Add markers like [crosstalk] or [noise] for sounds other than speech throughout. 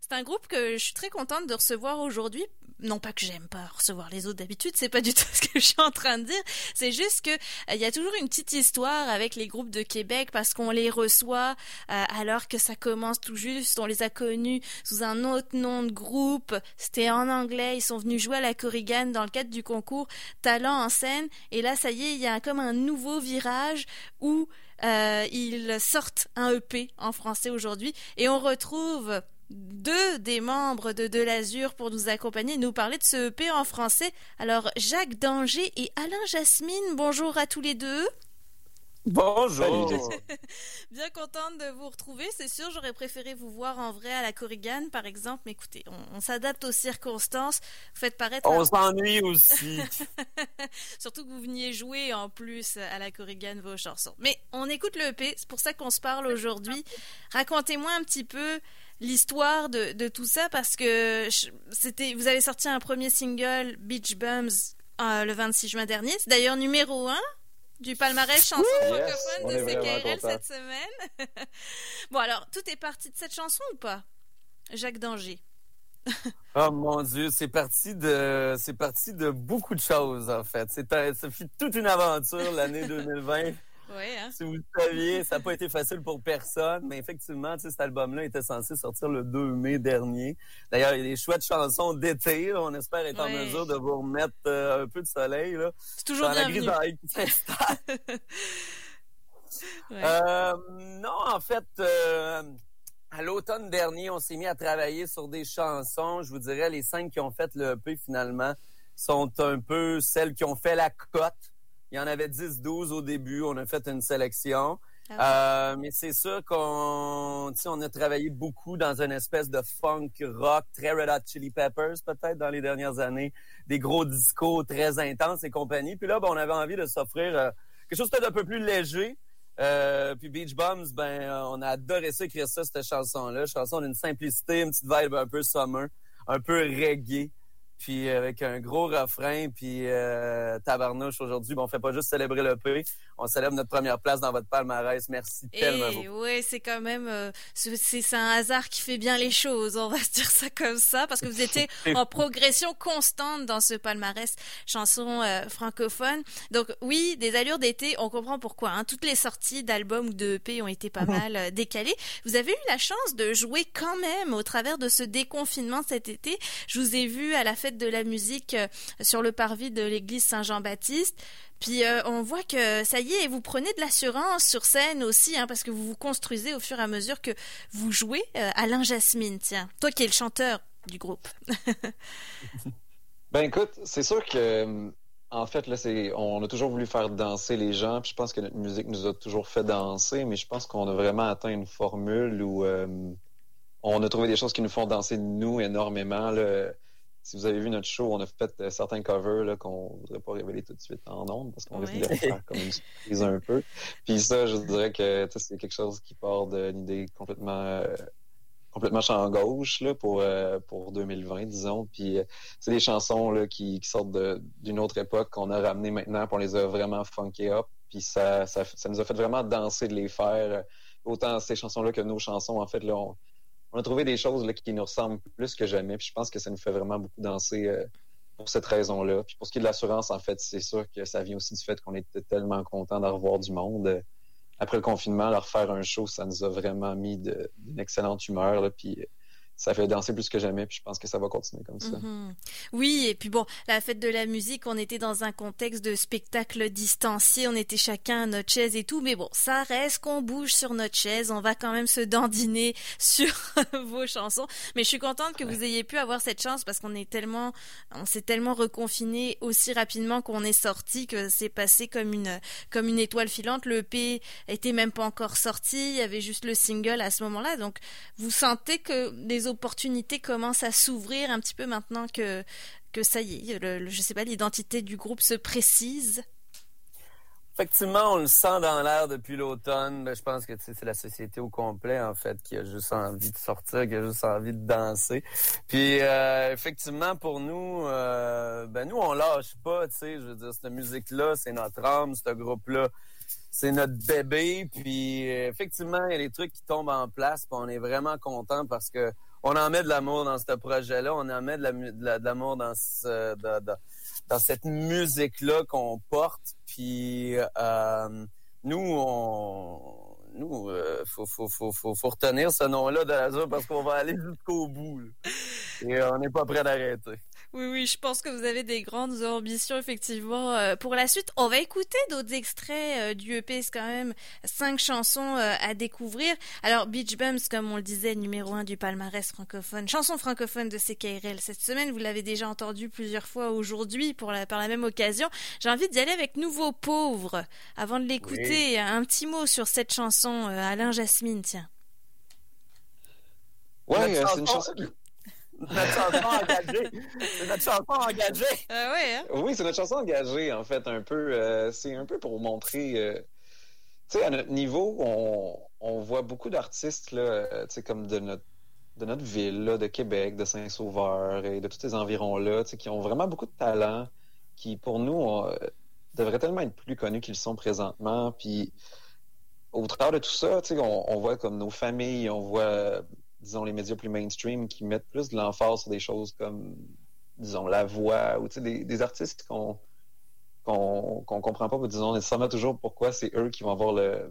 C'est un groupe que je suis très contente de recevoir aujourd'hui. Non pas que j'aime pas recevoir les autres d'habitude, c'est pas du tout [laughs] ce que je suis en train de dire. C'est juste que il y a toujours une petite histoire avec les groupes de Québec parce qu'on les reçoit alors que ça commence tout juste. On les a connus sous un autre nom de groupe. C'était en anglais. Ils sont venus jouer à la Corrigan dans le cadre du concours Talent en scène. Et là, ça y est, il y a comme un nouveau virage où euh, ils sortent un EP en français aujourd'hui et on retrouve deux des membres de De l'Azur pour nous accompagner et nous parler de ce EP en français. Alors Jacques Danger et Alain Jasmine, bonjour à tous les deux. Bonjour. [laughs] Bien contente de vous retrouver. C'est sûr, j'aurais préféré vous voir en vrai à la Corrigan, par exemple. Mais écoutez, on, s'adapte aux circonstances. Vous faites paraître. On s'ennuie aussi. [laughs] Surtout que vous veniez jouer en plus à la Corrigan vos chansons. Mais on écoute le EP. C'est pour ça qu'on se parle aujourd'hui. Racontez-moi un petit peu l'histoire de, tout ça parce que c'était, vous avez sorti un premier single, Beach Bums, euh, le 26 juin dernier. C'est d'ailleurs numéro 1 du palmarès chanson francophone de CKRL cette semaine. [laughs] bon, alors, tout est parti de cette chanson ou pas? Jacques Danger? [laughs] oh mon Dieu, c'est parti de c'est parti de beaucoup de choses en fait. C'est ça fut toute une aventure l'année [laughs] 2020. Hein. Si vous le saviez, ça n'a pas été facile pour personne, mais effectivement, cet album-là était censé sortir le 2 mai dernier. D'ailleurs, il y a des chouettes chansons d'été. On espère être en mesure de vous remettre euh, un peu de soleil. C'est toujours bien la qui s'installe. [laughs] Euh, non, en fait, euh, à l'automne dernier, on s'est mis à travailler sur des chansons. Je vous dirais, les cinq qui ont fait le EP finalement sont un peu celles qui ont fait la cote. Il y en avait 10-12 au début. On a fait une sélection. Ah euh, mais c'est sûr qu'on on a travaillé beaucoup dans une espèce de funk rock, très Red Hot Chili Peppers peut-être dans les dernières années, des gros discos très intenses et compagnie. Puis là, ben, on avait envie de s'offrir euh, quelque chose peut-être un peu plus léger. Euh, puis Beach Bums, ben on a adoré ça, écrire ça, cette chanson-là. Chanson d'une simplicité, une petite vibe un peu summer, un peu reggae puis avec un gros refrain, puis euh, tabarnouche aujourd'hui. Bon, on fait pas juste célébrer le P, on célèbre notre première place dans votre palmarès. Merci tellement. Et oui, c'est quand même, euh, c'est un hasard qui fait bien les choses. On va se dire ça comme ça, parce que vous [laughs] étiez en progression constante dans ce palmarès chanson euh, francophone. Donc oui, des allures d'été, on comprend pourquoi. Hein. Toutes les sorties d'albums ou de EP ont été pas mal euh, décalées. Vous avez eu la chance de jouer quand même au travers de ce déconfinement cet été. Je vous ai vu à la fête de la musique euh, sur le parvis de l'église Saint-Jean-Baptiste. Puis euh, on voit que ça y est, vous prenez de l'assurance sur scène aussi, hein, parce que vous vous construisez au fur et à mesure que vous jouez. Euh, Alain Jasmine, tiens, toi qui es le chanteur du groupe. [laughs] ben écoute, c'est sûr que en fait là, on a toujours voulu faire danser les gens. Puis je pense que notre musique nous a toujours fait danser, mais je pense qu'on a vraiment atteint une formule où on a trouvé des choses qui nous font danser nous énormément. Là si vous avez vu notre show, on a fait euh, certains covers qu'on ne voudrait pas révéler tout de suite en ondes parce qu'on risque de faire comme une surprise un peu. Puis ça, je dirais que c'est quelque chose qui part d'une idée complètement euh, complètement champ gauche là, pour, euh, pour 2020, disons. Puis c'est des chansons là, qui, sortent d'une autre époque qu'on a ramenées maintenant, puis on les a vraiment funké up. Puis ça, ça, ça, nous a fait vraiment danser de les faire. Autant ces chansons-là que nos chansons, en fait, là, on, on a trouvé des choses qui nous ressemblent plus que jamais. Puis je pense que ça nous fait vraiment beaucoup danser euh, pour cette raison-là. Puis pour ce qui est de l'assurance, en fait, c'est sûr que ça vient aussi du fait qu'on était tellement content de revoir du monde. Après le confinement, leur faire un show, ça nous a vraiment mis d'une excellente humeur. Puis ça fait danser plus que jamais, puis je pense que ça va continuer comme ça. Mhm. Oui, et puis bon, la fête de la musique, on était dans un contexte de spectacle distancié, on était chacun à notre chaise et tout, mais bon, ça reste qu'on bouge sur notre chaise, on va quand même se dandiner [laughs] sur [laughs] vos chansons. Mais je suis contente que vous ayez pu avoir cette chance parce qu'on est tellement, on s'est tellement reconfiné aussi rapidement qu'on est sorti que c'est passé comme une, comme une étoile filante. Le EP était même pas encore sorti, il y avait juste le single à ce moment-là, donc vous sentez que des opportunités commencent à s'ouvrir un petit peu maintenant que, que ça y est, le, je sais pas, l'identité du groupe se précise? Effectivement, on le sent dans l'air depuis l'automne. Ben, je pense que c'est la société au complet, en fait, qui a juste envie de sortir, qui a juste envie de danser. Puis, euh, effectivement, pour nous, euh, ben nous, on lâche pas, tu sais. Je veux dire, cette musique-là, c'est notre âme, ce groupe-là c'est notre bébé. Puis effectivement, il y a des trucs qui tombent en place. Puis on est vraiment content parce que on en met de l'amour dans ce projet-là, on en met de l'amour dans ce, dans cette musique-là qu'on porte. Puis euh, nous, on nous, euh, faut, faut, faut, faut, retenir ce nom-là de l'Azur parce qu'on va aller jusqu'au bout. Et on n'est pas prêt d'arrêter. Oui, oui, je pense que vous avez des grandes ambitions, effectivement, euh, pour la suite. On va écouter d'autres extraits euh, du EP. C'est quand même cinq chansons euh, à découvrir. Alors, Beach Bums, comme on le disait, numéro un du palmarès francophone. Chanson francophone de CKRL cette semaine. Vous l'avez déjà entendu plusieurs fois aujourd'hui pour la, par la même occasion. J'ai envie d'y aller avec Nouveau Pauvre. Avant de l'écouter, un petit mot sur cette chanson, Alain Jasmine, tiens. Ouais, c'est une chanson notre chanson engagée. C'est notre chanson engagée. Euh, ouais, hein? Oui, c'est notre chanson engagée, en fait, un peu. Euh, c'est un peu pour montrer. Euh, tu sais, à notre niveau, on, on voit beaucoup d'artistes, là, euh, tu sais, comme de notre, de notre ville, là, de Québec, de Saint-Sauveur et de tous ces environs-là, tu sais, qui ont vraiment beaucoup de talent, qui, pour nous, devraient tellement être plus connus qu'ils sont présentement. Puis, au travers de tout ça, tu sais, on, on voit comme nos familles, on voit disons, les médias plus mainstream qui mettent plus de l'emphase sur des choses comme, disons, la voix ou des, artistes qu'on qu'on comprend pas, mais disons nécessairement toujours pourquoi c'est eux qui vont avoir le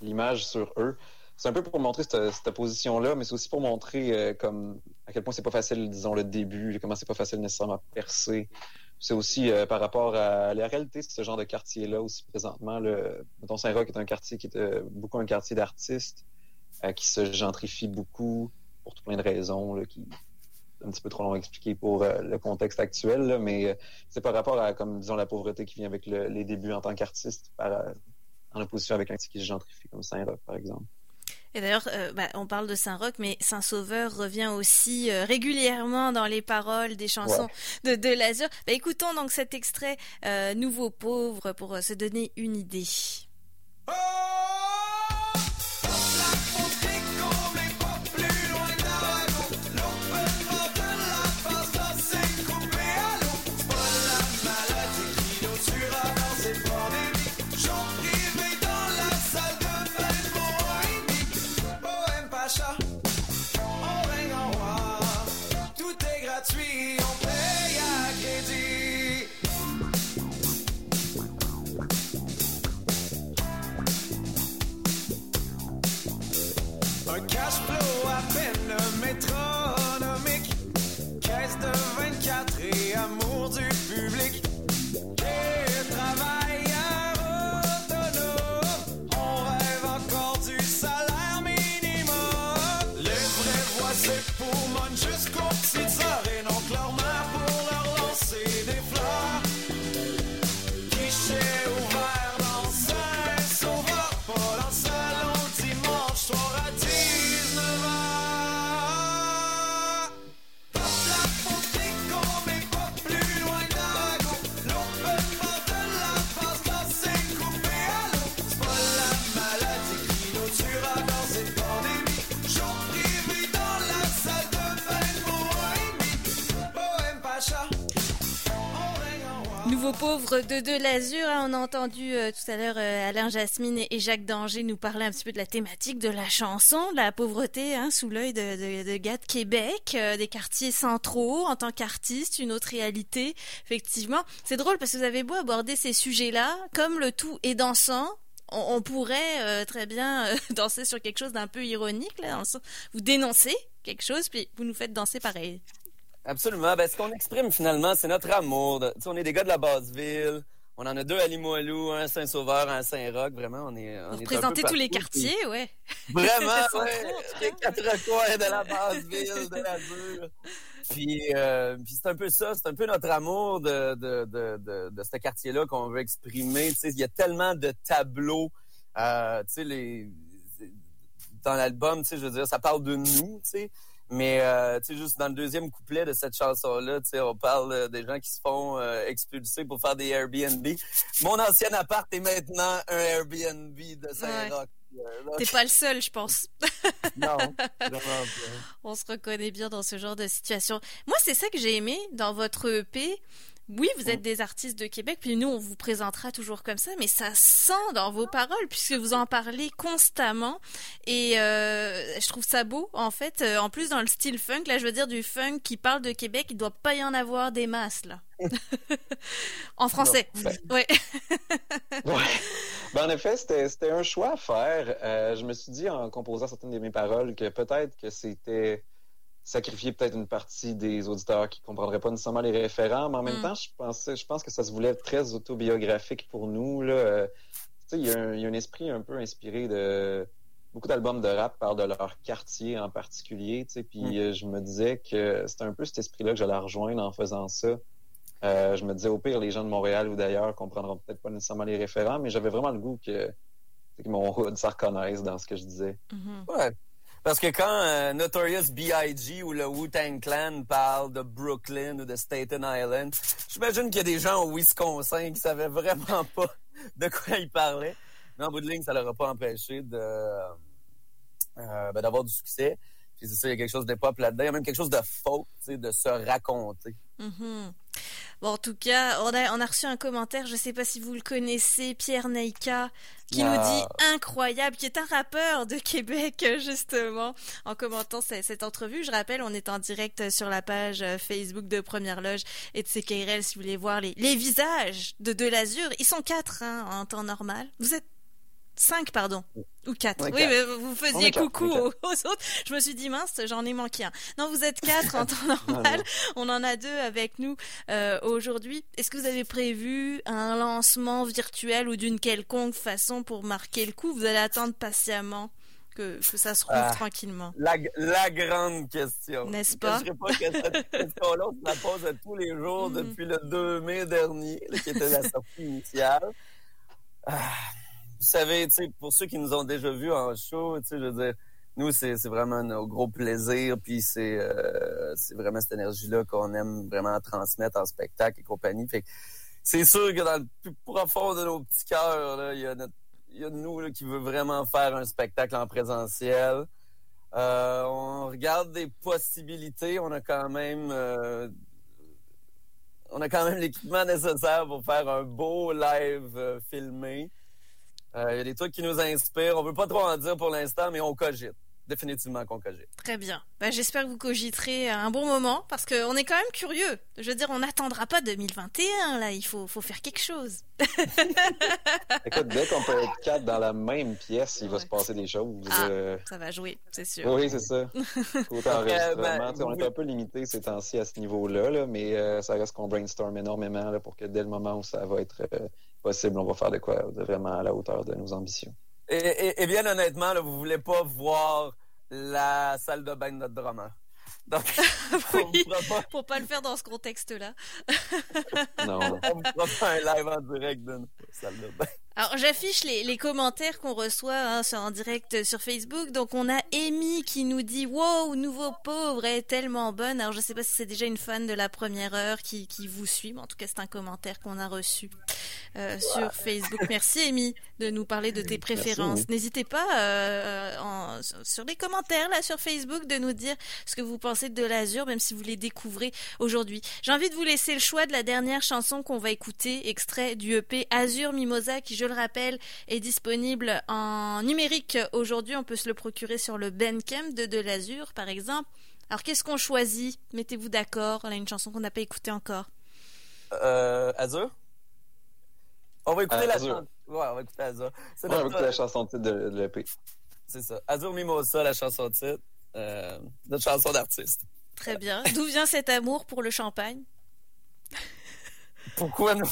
l'image sur eux. C'est un peu pour montrer cette, cette position-là, mais c'est aussi pour montrer euh, comme à quel point c'est pas facile, disons, le début, comment c'est pas facile nécessairement à percer. C'est aussi euh, par rapport à la réalité de ce genre de quartier-là aussi présentement. Le, mettons, Saint-Roch est un quartier qui est euh, beaucoup un quartier d'artistes. Euh, qui se gentrifie beaucoup pour tout plein de raisons là, qui un petit peu trop long à expliquer pour euh, le contexte actuel, là, mais euh, c'est par rapport à, comme disons, la pauvreté qui vient avec le, les débuts en tant qu'artiste, en opposition avec un qui se gentrifie comme Saint-Roch, par exemple. Et d'ailleurs, euh, bah, on parle de Saint-Roch, mais Saint-Sauveur revient aussi euh, régulièrement dans les paroles des chansons ouais. de, de l'Azur. Bah, écoutons donc cet extrait euh, Nouveau pauvre pour se donner une idée. Oh pauvre de De l'Azur. Hein, on a entendu euh, tout à l'heure euh, Alain Jasmine et, Jacques Danger nous parler un petit peu de la thématique de la chanson, de la pauvreté hein, sous l'œil de, de, de, gars de Québec, euh, des quartiers centraux en tant qu'artiste, une autre réalité. Effectivement, c'est drôle parce que vous avez beau aborder ces sujets-là, comme le tout est dansant, on, pourrait très bien [laughs] danser sur quelque chose d'un peu ironique. Là, vous dénoncez quelque chose, puis vous nous faites danser pareil. Absolument. Ben, ce qu'on exprime finalement, c'est notre amour. De, on est des gars de la basse-ville. On en a deux à Limoilou, un à Saint-Sauveur, un à Saint-Roch. Vraiment, on est. On Vous représentez tous les quartiers, puis... ouais. [laughs] Vraiment, [laughs] ouais. Les quatre coins de la basse-ville, de la Bure. Puis, euh, puis c'est un peu ça, c'est un peu notre amour de, de, de, de, de ce quartier-là qu'on veut exprimer. Il y a tellement de tableaux. Euh, tu sais, les dans l'album, tu sais, je veux dire, ça parle de nous, tu sais. Mais euh, tu sais, juste dans le deuxième couplet de cette chanson-là, tu sais, on parle euh, des gens qui se font euh, expulser pour faire des Airbnb. Mon ancien appart est maintenant un Airbnb de Saint-Roch. Ouais. T'es pas le seul, je pense. [laughs] non, On se reconnaît bien dans ce genre de situation. Moi, c'est ça que j'ai aimé dans votre EP. Oui, vous êtes des artistes de Québec, puis nous, on vous présentera toujours comme ça, mais ça sent dans vos paroles, puisque vous en parlez constamment. Et euh, je trouve ça beau, en fait. Euh, en plus, dans le style funk, là, je veux dire, du funk qui parle de Québec, il doit pas y en avoir des masses, là. [laughs] en français. Non, ben- ouais. [laughs] Ouais. Ben, en effet, c'était c'était un choix à faire. Euh, je me suis dit, en composant certaines de mes paroles, que peut-être que c'était sacrifier peut-être une partie des auditeurs qui comprendraient pas nécessairement les référents, mais en même Mm. temps, je pensais, je pense que ça se voulait très autobiographique pour nous. Là. Euh, tu sais, il y, a un- il y a un esprit un peu inspiré de beaucoup d'albums de rap parlent de leur quartier en particulier, tu sais, puis Mm. euh, je me disais que c'était un peu cet esprit-là que j'allais rejoindre en faisant ça. Euh, je me disais au pire, les gens de Montréal ou d'ailleurs comprendront peut-être pas nécessairement les référents, mais j'avais vraiment le goût que, que mon hood se reconnaisse dans ce que je disais. Mhm. Ouais. Parce que quand euh, Notorious B.I.G. ou le Wu-Tang Clan parle de Brooklyn ou de Staten Island, j'imagine qu'il y a des gens au Wisconsin qui savaient vraiment [laughs] pas de quoi ils parlaient. Mais en bout de ligne, ça leur a pas empêché de euh, ben, d'avoir du succès. Puis c'est ça, il y a quelque chose pop là-dedans. Il y a même quelque chose de faux, de se raconter. Mhm. Bon, en tout cas, on a, on a reçu un commentaire, je sais pas si vous le connaissez, Pierre Neika, qui nous Ah. dit incroyable, qui est un rappeur de Québec, [laughs] justement, en commentant ce- cette entrevue. Je rappelle, on est en direct sur la page euh, Facebook de Première Loge et de CKRL si vous voulez voir les, les visages de De l'Azur. Ils sont quatre, hein, en temps normal. Vous êtes cinq, pardon. Ou quatre. On est oui, quatre. mais vous faisiez coucou [laughs] aux, autres. Je me suis dit, mince, j'en ai manqué un. Non, vous êtes quatre en [laughs] temps normal. On en a deux avec nous euh, aujourd'hui. Est-ce que vous avez prévu un lancement virtuel ou d'une quelconque façon pour marquer le coup? Vous allez attendre patiemment que, que ça se rouvre Ah. tranquillement. La, la grande question. N'est-ce Je pas? ne pas que cette [laughs] question-là, on se la pose à tous les jours Mhm. depuis le 2 mai dernier, qui était la sortie initiale. Ah, vous savez, pour ceux qui nous ont déjà vus en show, je veux dire, nous, c'est vraiment nos gros plaisir, puis c'est euh, c'est vraiment cette énergie-là qu'on aime vraiment transmettre en spectacle et compagnie. C'est sûr que dans le plus profond de nos petits cœurs, il y a nous qui veut vraiment faire un spectacle en présentiel. Euh, on regarde des possibilités. On a quand même euh, on a quand même l'équipement nécessaire pour faire un beau live filmé. Euh, Il y a des trucs qui nous inspirent. On veut pas trop en dire pour l'instant, mais on cogite. Définitivement qu'on cogite. Très bien. Bah, J'espère que vous cogiterez un bon moment parce qu'on est quand même curieux. Je veux dire, on n'attendra pas 2021 là. Il faut, faut faire quelque chose. [laughs] Écoute, dès qu'on peut être quatre dans la même pièce, il va se passer des choses. Ah. euh, Ça va jouer, c'est sûr. Oui, c'est ça. [laughs] Côté Euh, enregistrement, ben, sais, on oui. est un peu limité ces temps-ci à ce niveau-là, là, mais euh, ça reste qu'on brainstorm énormément là, pour que dès le moment où ça va être euh, possible, on va faire de quoi de vraiment à la hauteur de nos ambitions. Et, et- et bien honnêtement, là, vous voulez pas voir la salle de bain de notre drummer. Donc, [laughs] on Oui. ne pas Pour pas le faire dans ce contexte-là. Non. [laughs] on fera pas un live en direct de notre salle de bain. Alors j'affiche les, les commentaires qu'on reçoit hein, sur- en direct sur Facebook. Donc on a Amy qui nous dit Wow, nouveau pauvre, est tellement bonne. Alors je sais pas si c'est déjà une fan de la première heure qui, qui vous suit, mais en tout cas c'est un commentaire qu'on a reçu euh, sur Facebook. Merci Amy de nous parler de tes préférences. N'hésitez pas euh, en- sur les commentaires là sur Facebook de nous dire ce que vous pensez de l'Azur, même si vous les découvrez aujourd'hui. J'ai envie de vous laisser le choix de la dernière chanson qu'on va écouter, extrait du EP Azur Mimosa, qui, je le rappelle, est disponible en numérique aujourd'hui. On peut se le procurer sur le Bandcamp de De l'Azur, par exemple. Alors, qu'est-ce qu'on choisit? Mettez-vous d'accord. Là, une chanson qu'on n'a pas écoutée encore. Euh, Azur? On va écouter Euh, la Azur. chanson. Ouais, on va écouter Azur. C'est On va écouter la chanson de titre de, de l'EP. C'est ça. Azur Mimosa, la chanson de titre. Euh, notre chanson d'artiste. Très bien. D'où vient cet amour pour le champagne? Pourquoi [laughs] ne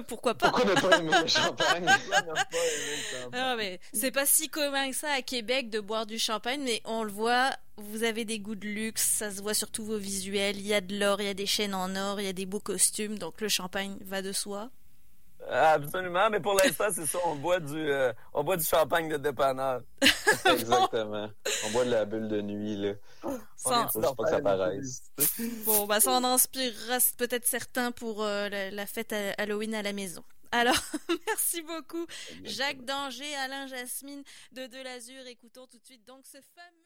Pourquoi pas Pourquoi ne le champagne? pourquoi ne pas aimer le champagne? Non, mais c'est pas si commun que ça à Québec de boire du champagne, mais on le voit, vous avez des goûts de luxe, ça se voit sur tous vos visuels. Il y a de l'or, il y a des chaînes en or, il y a des beaux costumes, donc le champagne va de soi. Absolument, mais pour l'instant, c'est ça. On boit du, euh, on boit du champagne de dépanneur. [laughs] [laughs] Exactement. On boit de la bulle de nuit, là. Sans- Faut juste pas que ça paraisse. Bon, bah ça en inspirera peut-être certains pour euh, la, la fête à- Halloween à la maison. Alors, [laughs] merci beaucoup, Jacques Danger, Alain Jasmine de De l'Azur. Écoutons tout de suite donc ce fameux.